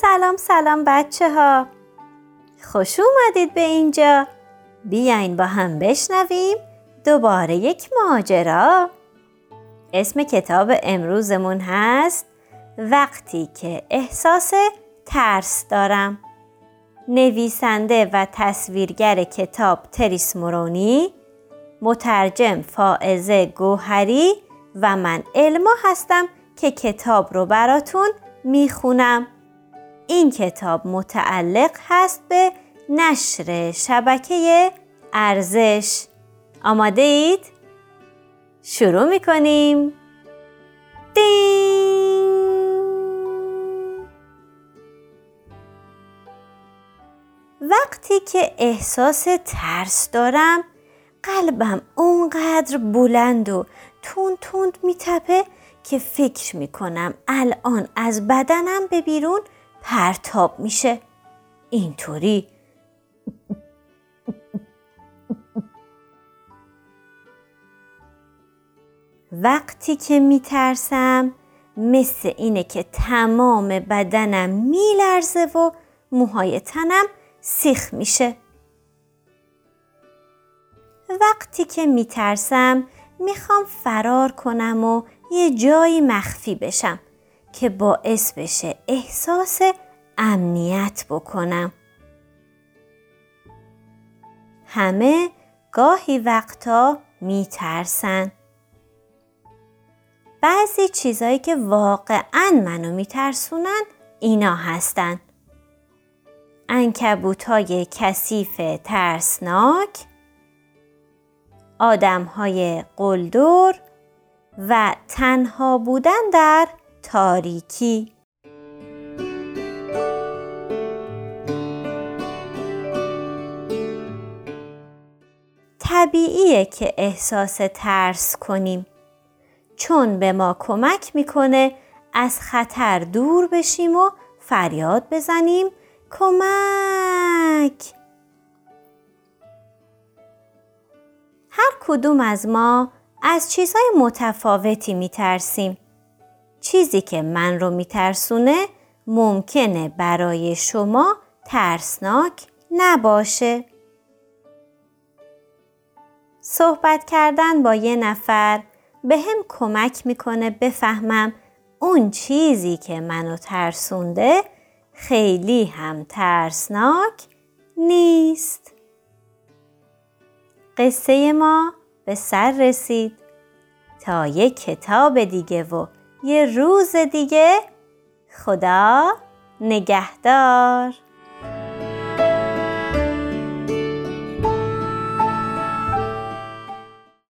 سلام سلام بچه ها خوش اومدید به اینجا. بیاین با هم بشنویم دوباره یک ماجرا. اسم کتاب امروزمون هست وقتی که احساس ترس دارم. نویسنده و تصویرگر کتاب تریس مورونی مترجم فائزه گوهری و من علما هستم که کتاب رو براتون می‌خونم. این کتاب متعلق هست به نشر شبکه ارزش. آماده اید؟ شروع می‌کنیم. وقتی که احساس ترس دارم قلبم اونقدر بلند و تند تند میتپه که فکر می‌کنم الان از بدنم به بیرون پرتاب میشه. اینطوری. وقتی که میترسم مثل اینه که تمام بدنم میلرزه و موهای تنم سیخ میشه. وقتی که میترسم می‌خوام فرار کنم و یه جایی مخفی بشم. که باعث بشه احساس امنیت بکنم. همه گاهی وقتا میترسن. بعضی چیزایی که واقعا منو میترسونن اینا هستن. انکبوت های کثیف ترسناک آدم های قلدر و تنها بودن در تاریکی. طبیعیه که احساس ترس کنیم. چون به ما کمک می‌کنه از خطر دور بشیم و فریاد بزنیم. کمک! هر کدوم از ما از چیزهای متفاوتی میترسیم. چیزی که من رو میترسونه ممکنه برای شما ترسناک نباشه. صحبت کردن با یه نفر به هم کمک می‌کنه بفهمم اون چیزی که منو ترسونده خیلی هم ترسناک نیست. قصه ما به سر رسید تا یک کتاب دیگه و یه روز دیگه. خدا نگهدار.